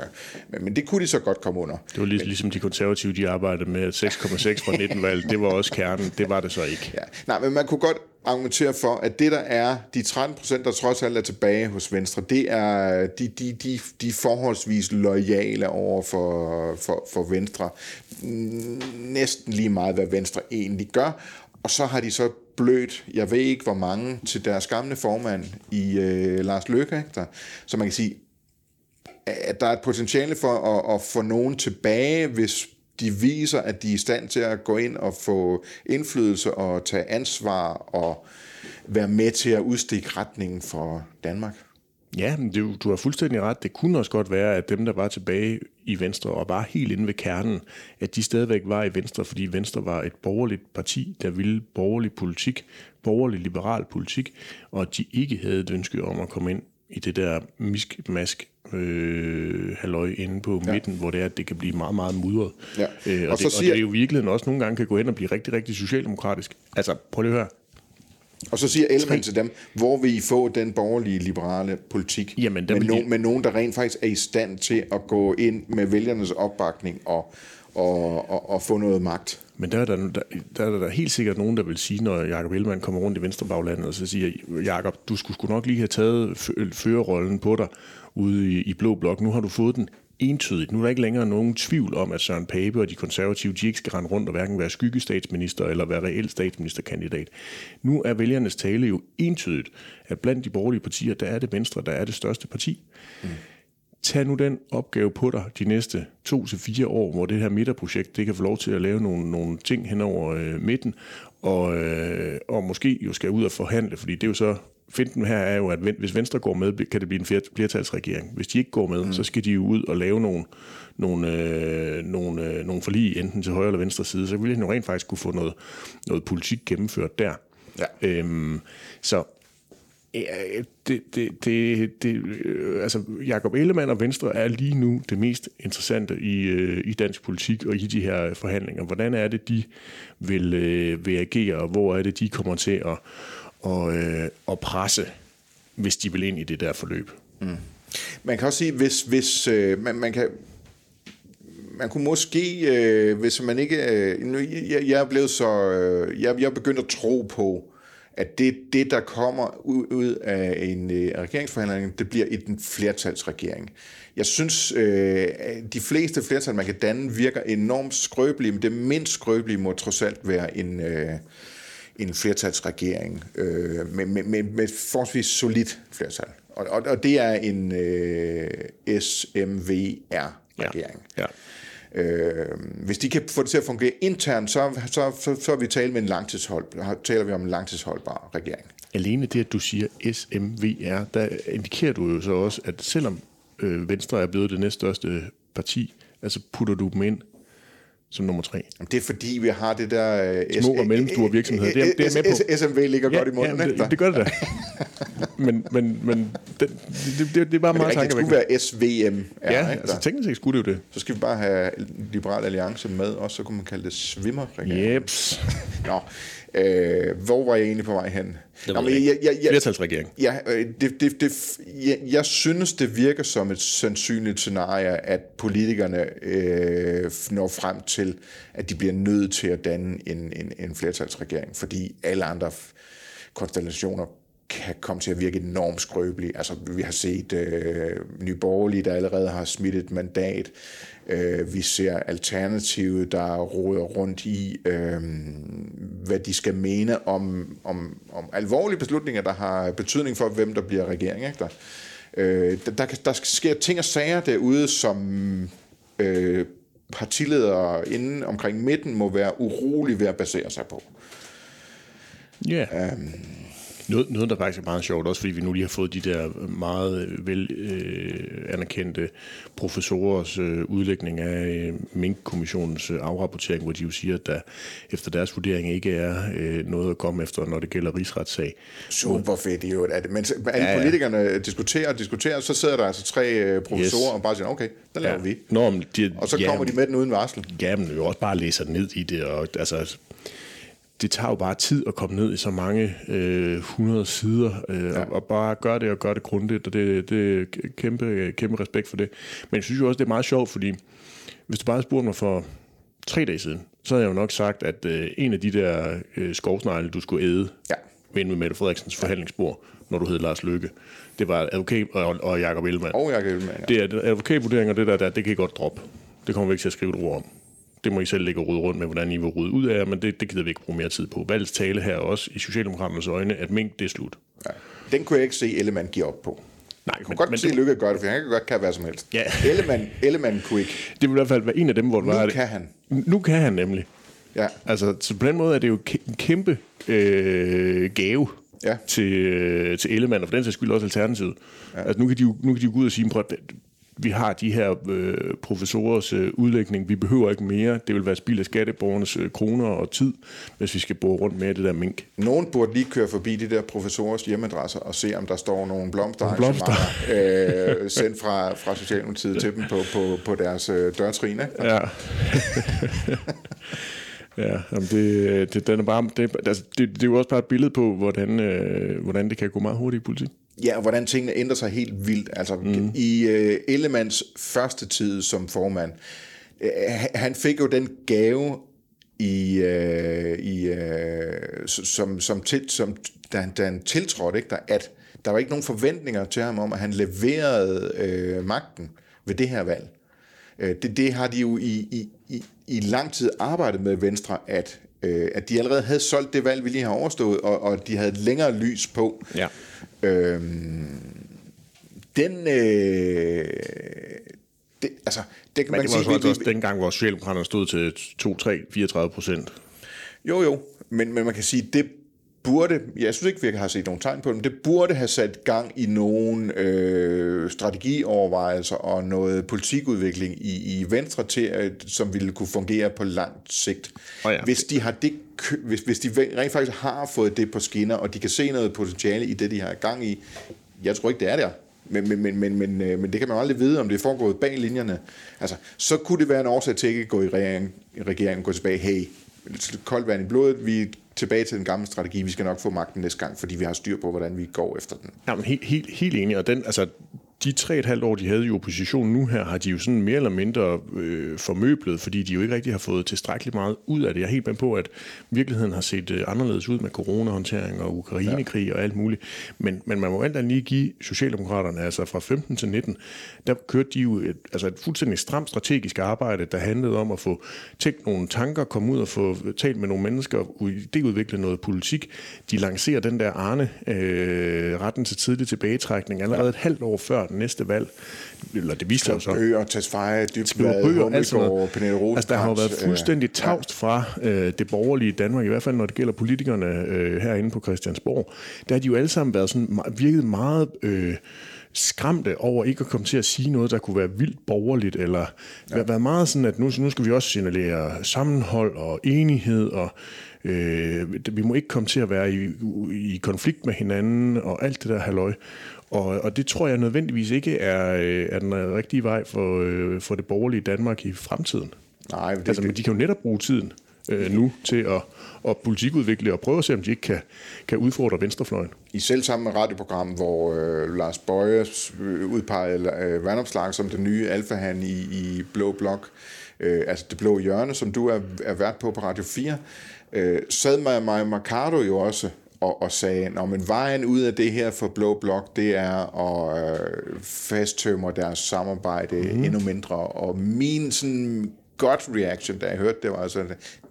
men, men det kunne de så godt komme under. Det var ligesom, ligesom de konservative, de arbejdede med 6,6 fra 19 valg. Det var også kernen. Det var det så ikke. Ja. Nej, men man kunne godt argumentere for, at det, der er de 13 procent, der trods alt er tilbage hos Venstre, det er de, de, de, de forholdsvis lojale over for, for, for Venstre. Næsten lige meget, hvad Venstre egentlig gør. Og så har de så blødt, jeg ved ikke hvor mange, til deres gamle formand i øh, Lars Løkke. Ikke? Så man kan sige, at der er et potentiale for at, at få nogen tilbage, hvis de viser, at de er i stand til at gå ind og få indflydelse og tage ansvar og være med til at udstikke retningen for Danmark. Ja, det, du har fuldstændig ret. Det kunne også godt være, at dem, der var tilbage i Venstre og var helt inde ved kernen, at de stadigvæk var i Venstre, fordi Venstre var et borgerligt parti, der ville borgerlig politik, borgerlig liberal politik, og at de ikke havde et ønske om at komme ind i det der misk-mask øh, halløj inde på ja. midten, hvor det er, at det kan blive meget, meget mudret. Ja. Øh, og, og, det, så siger... og det er jo virkelig også nogle gange kan gå hen og blive rigtig, rigtig socialdemokratisk. Altså, prøv lige at høre. Og så siger Ellemann til dem, hvor vil I få den borgerlige liberale politik Jamen, med, no, med nogen, der rent faktisk er i stand til at gå ind med vælgernes opbakning og, og, og, og få noget magt? Men der er der, der, der er der helt sikkert nogen, der vil sige, når Jacob Ellemann kommer rundt i Venstrebaglandet, og så siger, Jacob, du skulle sgu nok lige have taget førerrollen på dig ude i, i Blå Blok. Nu har du fået den entydigt. Nu er der ikke længere nogen tvivl om, at Søren Pape og de konservative, de ikke skal rende rundt og hverken være skyggestatsminister eller være reelt statsministerkandidat. Nu er vælgernes tale jo entydigt, at blandt de borgerlige partier, der er det Venstre, der er det største parti. Mm. Tag nu den opgave på dig de næste to til fire år, hvor det her midterprojekt, det kan få lov til at lave nogle, nogle ting hen over øh, midten, og, øh, og måske jo skal ud og forhandle, fordi det er jo så finten her er jo, at hvis Venstre går med, kan det blive en flertalsregering. Hvis de ikke går med, mm. så skal de jo ud og lave nogle, nogle, øh, nogle, øh, nogle forlig, enten til højre eller venstre side. Så ville han jo rent faktisk kunne få noget, noget politik gennemført der. Ja. Øhm, så det, det, det, det, øh, altså Jakob Ellemann og Venstre er lige nu det mest interessante i, øh, i dansk politik og i de her forhandlinger. Hvordan er det, de vil, øh, vil agere, og hvor er det, de kommer til at, og, øh, og presse, hvis de vil ind i det der forløb. Mm. Man kan også sige, hvis, hvis øh, man, man kan man kunne måske, øh, hvis man ikke... Øh, jeg, jeg er blevet så... Øh, jeg, jeg er begyndt at tro på, at det, det der kommer ud, ud af en øh, regeringsforhandling, det bliver en flertalsregering. Jeg synes, øh, de fleste flertal, man kan danne, virker enormt skrøbelige, men det mindst skrøbelige må trods alt være en... Øh, en flertalsregering øh, med, med, med, med forholdsvis solidt flertal. Og, og, og det er en øh, SMVR-regering. Ja. Ja. Øh, hvis de kan få det til at fungere internt, så, så, så, så er vi tale med en langtidshold, taler vi om en langtidsholdbar regering. Alene det, at du siger SMVR, der indikerer du jo så også, at selvom øh, Venstre er blevet det næststørste parti, altså putter du dem ind som nummer tre? Det er fordi, vi har det der... Uh, Små og mellemstore virksomheder. Det er, det er med på. SMV ligger ja, godt i munden, ja, det, det gør det da. <laughs> men men, men det, det, det, det er bare meget tankevækkende. Det skulle være SVM. Ja, altså teknisk set skulle det jo det. Så skal vi bare have Liberal Alliance med, og så kunne man kalde det svimmer Jeps. <laughs> Nå, øh, hvor var jeg egentlig på vej hen? Det Nå, jeg, jeg, jeg, Flertalsregering. Ja, øh, det, det, det, jeg, jeg synes, det virker som et sandsynligt scenarie, at politikerne øh, når frem til, at de bliver nødt til at danne en, en, en flertalsregering, fordi alle andre konstellationer kan komme til at virke enormt skrøbelig. Altså, vi har set øh, Nye Borgerlige, der allerede har smidt et mandat. Øh, vi ser Alternativet, der råder rundt i, øh, hvad de skal mene om, om, om alvorlige beslutninger, der har betydning for, hvem der bliver regering. Ikke? Der, øh, der, der, der sker ting og sager derude, som øh, partiledere inden omkring midten må være urolige ved at basere sig på. Ja. Yeah. Um, noget, noget, der faktisk er meget sjovt, også fordi vi nu lige har fået de der meget vel øh, anerkendte professorers øh, udlægning af øh, Mink-kommissionens øh, afrapportering, hvor de jo siger, at der efter deres vurdering ikke er øh, noget at komme efter, når det gælder rigsretssag. Super fedt jo. At, mens alle ja, politikerne diskuterer og diskuterer, så sidder der altså tre øh, professorer yes. og bare siger, okay, der laver ja. vi. Nå, de, og så kommer de med den uden varsel. Ja, men jo også bare læser ned i det, og altså det tager jo bare tid at komme ned i så mange øh, 100 sider, øh, ja. og, og bare gøre det og gøre det grundigt, og det, det er kæmpe, kæmpe respekt for det. Men jeg synes jo også, det er meget sjovt, fordi hvis du bare spurgte mig for tre dage siden, så havde jeg jo nok sagt, at øh, en af de der øh, skovsnegle, du skulle æde ja. med Mette Frederiksens forhandlingsbord, når du hed Lars Lykke, det var advokat og, og Jacob Ellemann. Og Jacob Ellemann, ja. Det er advokatvurderinger, det der, der, det kan I godt droppe. Det kommer vi ikke til at skrive et ord om det må I selv lægge og rydde rundt med, hvordan I vil rydde ud af, men det, det gider vi ikke bruge mere tid på. Valgets tale her også i Socialdemokraternes øjne, at mink, det er slut. Ja. Den kunne jeg ikke se Ellemann give op på. Nej, jeg kunne men, godt men se det... Lykke gøre det, for han kan godt kan hvad som helst. Ja. <laughs> Ellemann, Ellemann kunne ikke. Det vil i hvert fald være en af dem, hvor det nu var... Nu kan han. Nu kan han nemlig. Ja. Altså, så på den måde er det jo en kæmpe øh, gave ja. til, øh, til Ellemann, og for den sags skyld også Alternativet. Ja. Altså, nu kan de jo, nu kan de jo gå ud og sige, at vi har de her øh, professorers øh, udlægning, vi behøver ikke mere, det vil være spild af skatteborgernes øh, kroner og tid, hvis vi skal bo rundt med det der mink. Nogen burde lige køre forbi de der professorers hjemmeadresser og se, om der står nogle blomster, blomster. øh, sendt fra, fra Socialdemokratiet til dem på, på, på deres øh, dørtrin. Ja. <laughs> Ja, jamen det, det, den er bare, det, altså det, det er jo også bare et billede på, hvordan, øh, hvordan det kan gå meget hurtigt i politik. Ja, og hvordan tingene ændrer sig helt vildt. Altså, mm. I uh, Ellemanns første tid som formand, uh, han fik jo den gave, i, uh, i, uh, som, som, til, som da, da han tiltrådte, ikke, der, at der var ikke nogen forventninger til ham om, at han leverede uh, magten ved det her valg. Uh, det, det har de jo i, i, i, i lang tid arbejdet med Venstre, at, uh, at de allerede havde solgt det valg, vi lige har overstået, og, og de havde længere lys på. Ja. Øhm, den... Øh, det, altså, det kan Men man det var sige, vi, også vi, dengang, hvor Socialdemokraterne stod til 2, 3, 34 procent. Jo, jo. Men, men man kan sige, det burde, jeg synes ikke, vi har set nogen tegn på det, men det burde have sat gang i nogle øh, strategiovervejelser og noget politikudvikling i, i Venstre til, at, som ville kunne fungere på langt sigt. Oh ja. Hvis de har det hvis, hvis de rent faktisk har fået det på skinner, og de kan se noget potentiale i det, de har gang i, jeg tror ikke, det er der. Men, men, men, men, men, øh, men det kan man aldrig vide, om det er foregået bag linjerne. Altså, så kunne det være en årsag til ikke at gå i regering, i regeringen gå tilbage, hey, koldt vand i blodet, vi er tilbage til den gamle strategi, vi skal nok få magten næste gang, fordi vi har styr på, hvordan vi går efter den. Jamen, helt, helt, helt enig, og den, altså, de tre et halvt år, de havde i opposition nu her, har de jo sådan mere eller mindre øh, formøblet, fordi de jo ikke rigtig har fået tilstrækkeligt meget ud af det. Jeg er helt med på, at virkeligheden har set øh, anderledes ud med coronahåndtering og Ukrainekrig ja. og alt muligt. Men, men man må alt lige give Socialdemokraterne, altså fra 15 til 19, der kørte de jo et, altså et fuldstændig stramt strategisk arbejde, der handlede om at få tænkt nogle tanker, komme ud og få talt med nogle mennesker, udvikle noget politik. De lancerer den der Arne, øh, retten til tidlig tilbagetrækning, allerede ja. et halvt år før den næste valg. Eller det viste sig så. Bøger, Tesfaye, Dybvad, bøger, altså, Pernille Rosenkrantz. Altså, der har jo været fuldstændig tavst fra øh, det borgerlige Danmark, i hvert fald når det gælder politikerne øh, herinde på Christiansborg. Der har de jo alle sammen været sådan, virket meget... Øh, skræmte over ikke at komme til at sige noget, der kunne være vildt borgerligt, eller ja. være meget sådan, at nu, nu skal vi også signalere sammenhold og enighed, og øh, vi må ikke komme til at være i, i konflikt med hinanden, og alt det der halløj. Og, og det tror jeg nødvendigvis ikke er, øh, er den rigtige vej for, øh, for det borgerlige Danmark i fremtiden. Nej, det, altså, men de kan jo netop bruge tiden øh, nu til at, at politikudvikle og prøve at se, om de ikke kan, kan udfordre venstrefløjen. I selv samme radioprogram, hvor øh, Lars Bøje øh, udpegede øh, Vandopslag som den nye alfahan i, i Blå Blok, øh, altså det blå hjørne, som du er, er vært på på Radio 4, øh, sad Maja Mercado jo også og, og sagde, men vejen ud af det her for Blå Blok, det er at øh, fasttømre deres samarbejde mm. endnu mindre. Og min sådan godt reaction, da jeg hørte det, var altså,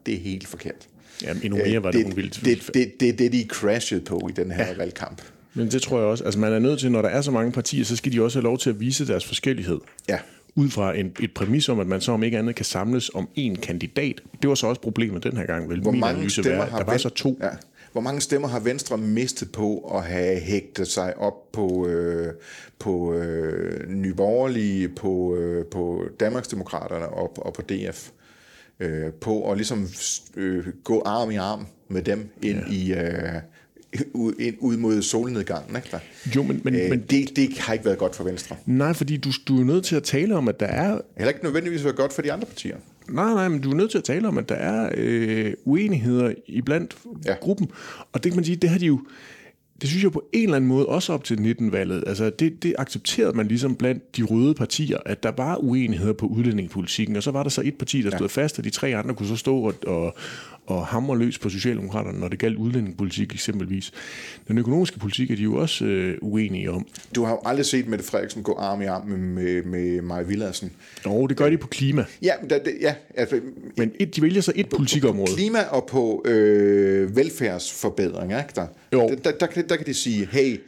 det er helt forkert. Jamen, endnu mere var det, det hun. Det er det, det, det, de crashede på i den her ja. valgkamp. Men det tror jeg også. Altså, man er nødt til, når der er så mange partier, så skal de også have lov til at vise deres forskellighed. Ja. Ud fra en, et præmis om, at man så om ikke andet kan samles om én kandidat. Det var så også problemet den her gang, vel? Hvor Min mange analyse stemmer var, har der var så to. Ja. Hvor mange stemmer har Venstre mistet på at have hægtet sig op på, øh, på øh, Nyborgerlige, på, øh, på Danmarksdemokraterne og, og på DF? Øh, på at ligesom øh, gå arm i arm med dem ind ja. i... Øh, ud, ind, ud mod solnedgangen. Ikke? Jo, men, men, øh, men det, det har ikke været godt for Venstre. Nej, fordi du, du er nødt til at tale om, at der er... Heller ikke nødvendigvis været godt for de andre partier. Nej, nej, men du er nødt til at tale om, at der er øh, uenigheder iblandt ja. gruppen. Og det kan man sige, det har de jo... Det synes jeg på en eller anden måde også op til 19-valget. Altså det, det accepterede man ligesom blandt de røde partier, at der var uenigheder på udlændingepolitikken, og så var der så et parti, der stod ja. fast, og de tre andre kunne så stå og, og, og hamre løs på Socialdemokraterne, når det galt udlændingepolitik eksempelvis. Den økonomiske politik er de jo også øh, uenige om. Du har jo aldrig set Mette Frederiksen gå arm i arm med, med, med Maja Villadsen. Jo, det gør de på klima. Ja, da, det, ja altså, men et, de vælger så et politikområde. På klima og på øh, velfærdsforbedring, ikke der? Jo. Der, der, der, der, der kan de sige, hey,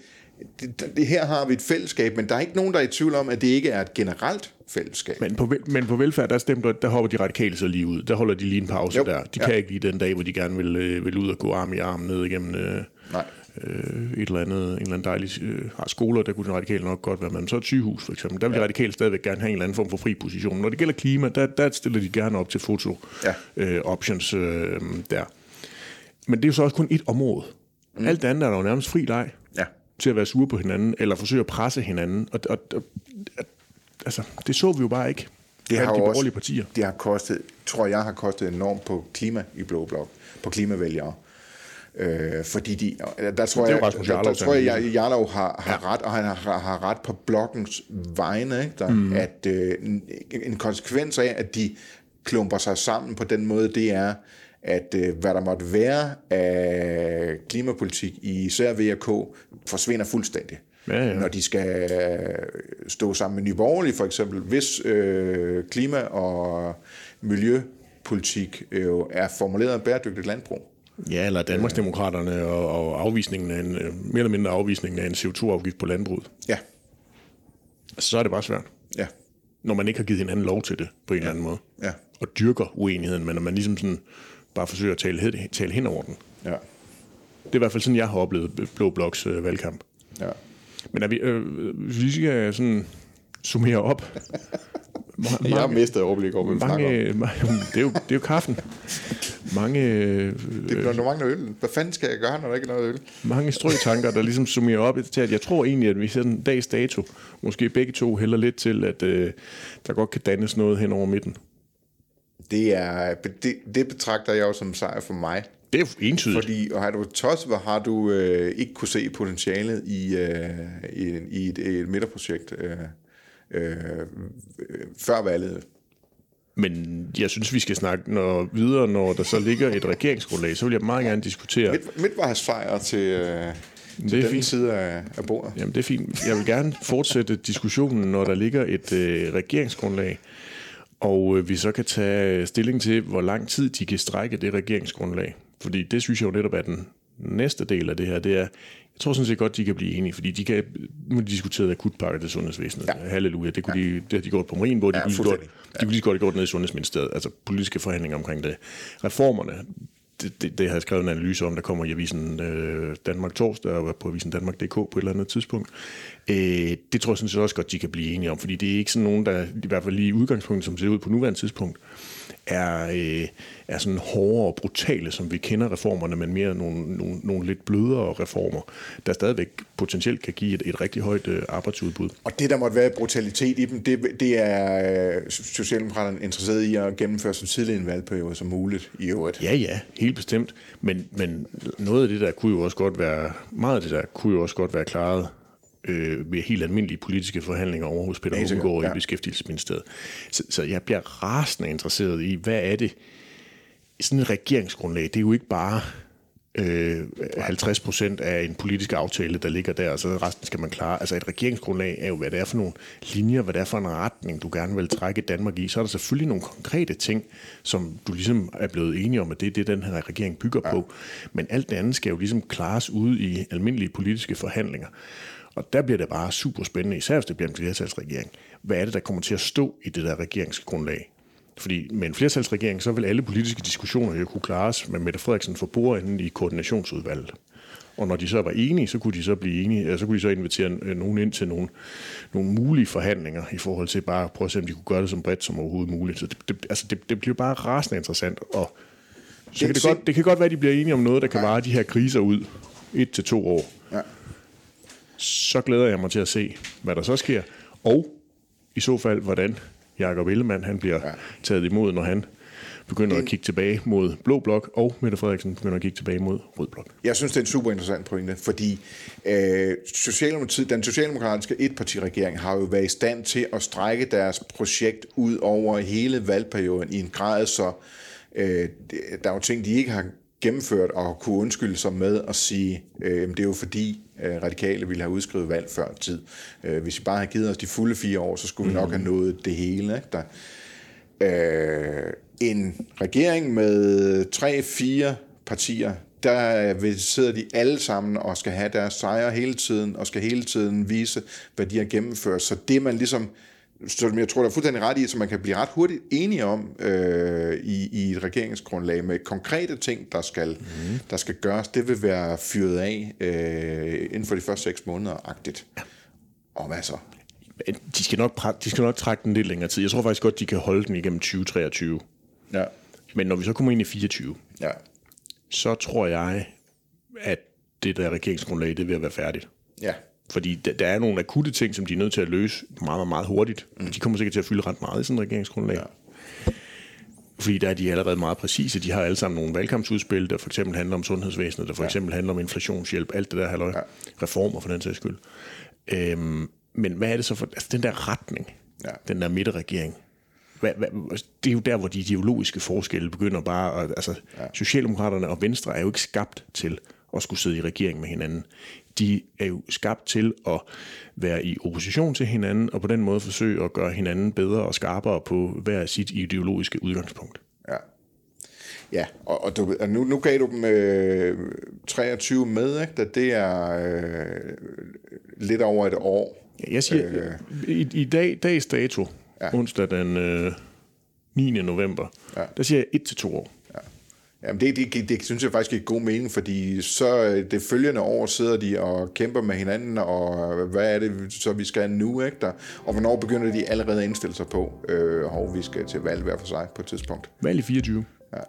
det, det, her har vi et fællesskab, men der er ikke nogen, der er i tvivl om, at det ikke er et generelt fællesskab. Men på, men på velfærd, der, stemte, der hopper de radikale så lige ud. Der holder de lige en pause jo, der. De ja. kan ikke lige den dag, hvor de gerne vil, øh, vil ud og gå arm i arm ned igennem øh, Nej. Øh, et eller andet, en eller anden dejlig øh, har skoler, der kunne de radikale nok godt være, men så et sygehus for eksempel, der vil ja. de radikale stadigvæk gerne have en eller anden form for fri position. Når det gælder klima, der, der stiller de gerne op til foto ja. øh, options øh, der. Men det er jo så også kun et område. Mm. Alt det andet er der jo nærmest fri leg ja. til at være sure på hinanden, eller forsøge at presse hinanden. Og, og, og, altså, det så vi jo bare ikke. Det har de også, partier. Det har kostet, tror jeg har kostet enormt på klima i Blå Blok, på klimavælgere. Øh, fordi de, der tror jeg, der, der, der tror jeg, Jarlov har, har ja. ret, og han har, har ret på blokkens vegne, ikke? Der, mm. at øh, en konsekvens af, at de klumper sig sammen på den måde, det er, at øh, hvad der måtte være af klimapolitik i især VK forsvinder fuldstændig. Ja, ja. Når de skal stå sammen med Nye Borgerlige for eksempel, hvis øh, klima- og miljøpolitik jo øh, er formuleret af bæredygtigt landbrug, Ja, eller Danmarksdemokraterne og, og afvisningen af en, mere eller mindre afvisningen af en CO2-afgift på landbruget. Ja. Så er det bare svært. Ja. Når man ikke har givet hinanden lov til det på en ja. eller anden måde. Ja. Og dyrker uenigheden, men når man ligesom sådan bare forsøger at tale, tale hen over den. Ja. Det er i hvert fald sådan, jeg har oplevet Blå Bloks øh, valgkamp. Ja. Men er vi, øh, hvis vi skal sådan summere op. <laughs> mange, jeg har mistet overblik over, hvad mange, <laughs> mange, det, er jo, det er jo kaffen. Mange... Øh, det bliver nogle mange øl. Hvad fanden skal jeg gøre, når der ikke er noget øl? Mange strøtanker, der ligesom summerer op til, at jeg tror egentlig, at vi ser en dags dato, måske begge to hælder lidt til, at øh, der godt kan dannes noget hen over midten. Det, er, det, det betragter jeg jo som sejr for mig. Det er entydigt. Fordi, og har du tosset, hvor har du øh, ikke kunne se potentialet i, øh, i, i et, et midterprojekt øh, øh, før valget. Men jeg synes, vi skal snakke når, videre, når der så ligger et regeringsgrundlag. Så vil jeg meget gerne diskutere... Midt, midtvejsfejr til, øh, til det er den fint. side af, af bordet. Jamen, det er fint. Jeg vil gerne fortsætte diskussionen, når der ligger et øh, regeringsgrundlag, og øh, vi så kan tage stilling til, hvor lang tid de kan strække det regeringsgrundlag. Fordi det synes jeg jo netop er den næste del af det her. Det er, jeg tror sådan set godt, de kan blive enige, fordi de kan, nu de diskuteret akutpakke til sundhedsvæsenet. Ja. Halleluja, det, kunne ja. de, det har de gjort på Marienborg, de, ja, kunne, godt, de kunne lige godt have gjort ned i Sundhedsministeriet, altså politiske forhandlinger omkring det. Reformerne, det, det, det har jeg skrevet en analyse om, der kommer i avisen øh, Danmark torsdag og på avisen Danmark.dk på et eller andet tidspunkt. Øh, det tror jeg sådan set også godt, de kan blive enige om, fordi det er ikke sådan nogen, der i hvert fald lige i udgangspunktet, som ser ud på nuværende tidspunkt, er, øh, er sådan hårde og brutale, som vi kender reformerne, men mere nogle, nogle, nogle lidt blødere reformer, der stadigvæk potentielt kan give et, et rigtig højt øh, arbejdsudbud. Og det, der måtte være brutalitet i dem, det, det er øh, Socialdemokraterne interesseret i at gennemføre så tidlig en valgperiode som muligt i øvrigt. Ja, ja, helt bestemt. Men, men noget af det der kunne jo også godt være, meget af det der kunne jo også godt være klaret øh, ved helt almindelige politiske forhandlinger over hos Peter Hummelgaard ja. i Beskæftigelsesministeriet. Så, så jeg bliver rasende interesseret i, hvad er det, sådan et regeringsgrundlag, det er jo ikke bare øh, 50 procent af en politisk aftale, der ligger der, og så resten skal man klare. Altså et regeringsgrundlag er jo, hvad det er for nogle linjer, hvad det er for en retning, du gerne vil trække Danmark i. Så er der selvfølgelig nogle konkrete ting, som du ligesom er blevet enige om, at det er det, den her regering bygger ja. på. Men alt det andet skal jo ligesom klares ude i almindelige politiske forhandlinger. Og der bliver det bare super spændende, især hvis det bliver en flertalsregering. Hvad er det, der kommer til at stå i det der regeringsgrundlag? Fordi med en flertalsregering, så vil alle politiske diskussioner jo kunne klares med Mette Frederiksen for bordenden i koordinationsudvalget. Og når de så var enige, så kunne de så blive enige, så kunne de så invitere nogen ind til nogle, nogle mulige forhandlinger i forhold til bare at prøve at se, om de kunne gøre det så bredt som overhovedet muligt. Så det, det, altså det, det bliver bare rasende interessant, og så kan det, godt, det kan godt være, at de bliver enige om noget, der kan vare de her kriser ud et til to år. Ja. Så glæder jeg mig til at se, hvad der så sker, og i så fald, hvordan Jakob Ellemann han bliver ja. taget imod, når han begynder at kigge tilbage mod Blå Blok, og Mette Frederiksen begynder at kigge tilbage mod Rød Blok. Jeg synes, det er en super interessant pointe, fordi øh, Socialdemokratiet, den socialdemokratiske etpartiregering har jo været i stand til at strække deres projekt ud over hele valgperioden i en grad, så øh, der er jo ting, de ikke har gennemført og kunne undskylde sig med at sige, øh, det er jo fordi øh, radikale ville have udskrevet valg før tid. Øh, hvis I bare havde givet os de fulde fire år, så skulle vi nok have mhm. nået det hele. Ikke? Der, øh, en regering med tre-fire partier, der sidder de alle sammen og skal have deres sejre hele tiden, og skal hele tiden vise, hvad de har gennemført. Så det man ligesom som jeg tror, der er fuldstændig ret i, som man kan blive ret hurtigt enige om øh, i, i et regeringsgrundlag med konkrete ting, der skal, mm. der skal gøres, det vil være fyret af øh, inden for de første seks måneder-agtigt. Ja. Og hvad så? De skal, nok, de skal nok trække den lidt længere tid. Jeg tror faktisk godt, de kan holde den igennem 2023. Ja. Men når vi så kommer ind i 24, ja. så tror jeg, at det der regeringsgrundlag, det vil være færdigt. Ja. Fordi der er nogle akutte ting, som de er nødt til at løse meget, meget, meget hurtigt. Mm. De kommer sikkert til at fylde ret meget i sådan en regeringsgrundlag. Ja. Fordi der er de allerede meget præcise. De har alle sammen nogle valgkampsudspil, der for eksempel handler om sundhedsvæsenet, der for ja. eksempel handler om inflationshjælp, alt det der halløj. Ja. Reformer for den sags skyld. Øhm, men hvad er det så for... Altså den der retning, ja. den der midterregering, hvad, hvad, det er jo der, hvor de ideologiske forskelle begynder bare... At, altså, ja. Socialdemokraterne og Venstre er jo ikke skabt til at skulle sidde i regering med hinanden de er jo skabt til at være i opposition til hinanden, og på den måde forsøge at gøre hinanden bedre og skarpere på hver sit ideologiske udgangspunkt. Ja. Ja, og, og, du, og nu, nu gav du dem øh, 23 med, ikke? det er øh, lidt over et år. Ja, jeg siger, øh, i, i dag, dags dato, ja. onsdag den øh, 9. november, ja. der siger jeg 1 til to år. Jamen det, det, det, synes jeg faktisk er god mening, fordi så øh, det følgende år sidder de og kæmper med hinanden, og hvad er det så vi skal nu, ikke der? Og hvornår begynder de allerede at indstille sig på, øh, hvor vi skal til valg hver for sig på et tidspunkt? Valg i 24. Ja. <laughs>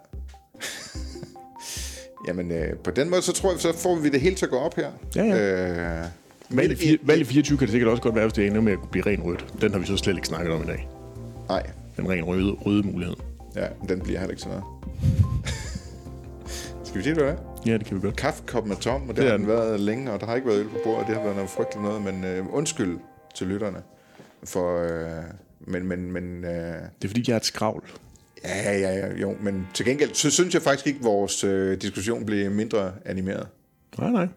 Jamen øh, på den måde, så tror jeg, så får vi det hele til at gå op her. Ja, ja. Øh, valg, i, valg i 24 kan det sikkert også godt være, hvis det ender med at blive ren rødt. Den har vi så slet ikke snakket om i dag. Nej. Den ren røde, røde mulighed. Ja, den bliver heller ikke sådan noget. <laughs> Skal vi sige, det er? Ja, det kan vi godt. Kaffekoppen er tom, og det, det har den været længe, og der har ikke været øl på bordet, og det har været noget frygteligt noget, men øh, undskyld til lytterne. For, øh, men, men, men, øh, det er fordi, jeg er et skravl. Ja, ja, ja, jo, men til gengæld, så synes jeg faktisk ikke, at vores øh, diskussion blev mindre animeret. Nej, nej.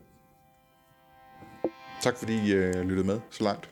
Tak fordi I øh, lyttede med så langt.